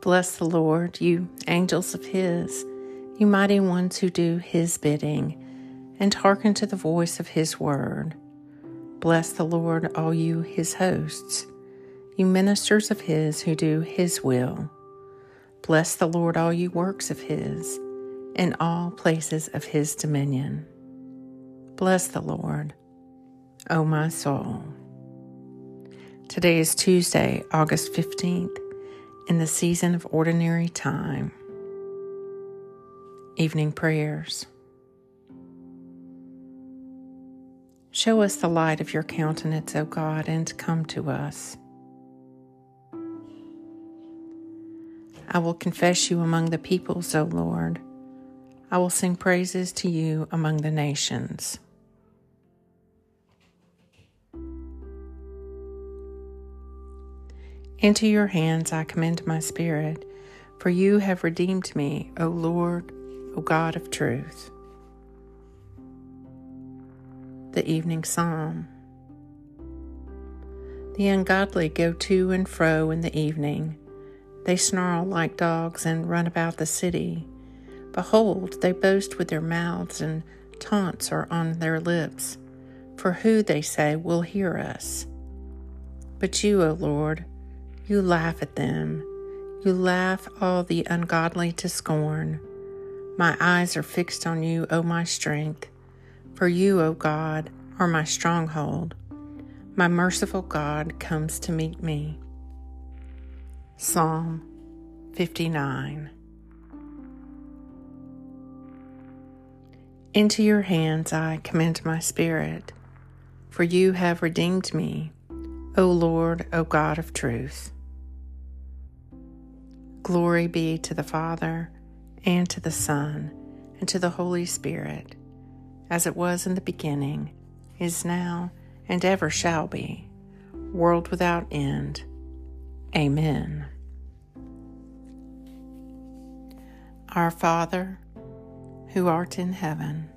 Bless the Lord, you angels of his, you mighty ones who do his bidding, and hearken to the voice of his word. Bless the Lord, all you his hosts, you ministers of his who do his will. Bless the Lord, all you works of his, in all places of his dominion. Bless the Lord, O my soul. Today is Tuesday, August 15th in the season of ordinary time. Evening prayers. Show us the light of your countenance, O God, and come to us. I will confess you among the peoples, O Lord. I will sing praises to you among the nations. Into your hands I commend my spirit, for you have redeemed me, O Lord, O God of truth. The Evening Psalm. The ungodly go to and fro in the evening. They snarl like dogs and run about the city. Behold, they boast with their mouths, and taunts are on their lips. For who, they say, will hear us? But you, O Lord, you laugh at them. You laugh all the ungodly to scorn. My eyes are fixed on you, O my strength. For you, O God, are my stronghold. My merciful God comes to meet me. Psalm 59 Into your hands I commend my spirit, for you have redeemed me, O Lord, O God of truth. Glory be to the Father, and to the Son, and to the Holy Spirit, as it was in the beginning, is now, and ever shall be, world without end. Amen. Our Father, who art in heaven,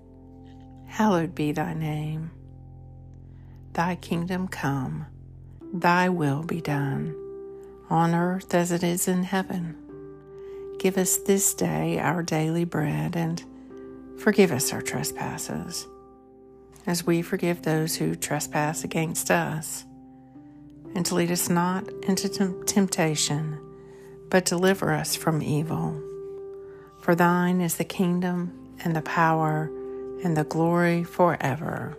hallowed be thy name. Thy kingdom come, thy will be done on earth as it is in heaven. Give us this day our daily bread and forgive us our trespasses, as we forgive those who trespass against us. And lead us not into temptation, but deliver us from evil. For thine is the kingdom and the power and the glory forever.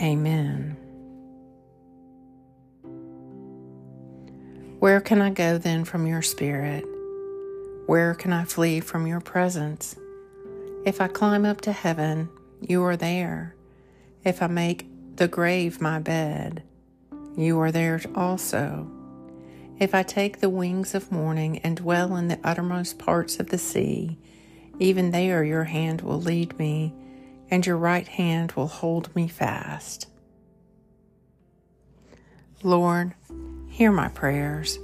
Amen. Where can I go then from your spirit? Where can I flee from your presence? If I climb up to heaven, you are there. If I make the grave my bed, you are there also. If I take the wings of morning and dwell in the uttermost parts of the sea, even there your hand will lead me, and your right hand will hold me fast. Lord, Hear my prayers,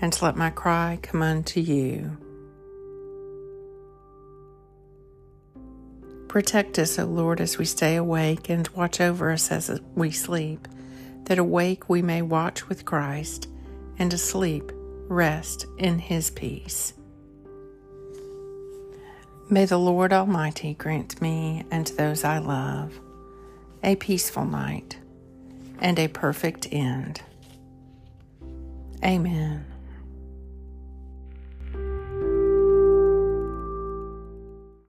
and let my cry come unto you. Protect us, O Lord, as we stay awake, and watch over us as we sleep, that awake we may watch with Christ, and asleep rest in his peace. May the Lord Almighty grant me and those I love a peaceful night and a perfect end. Amen.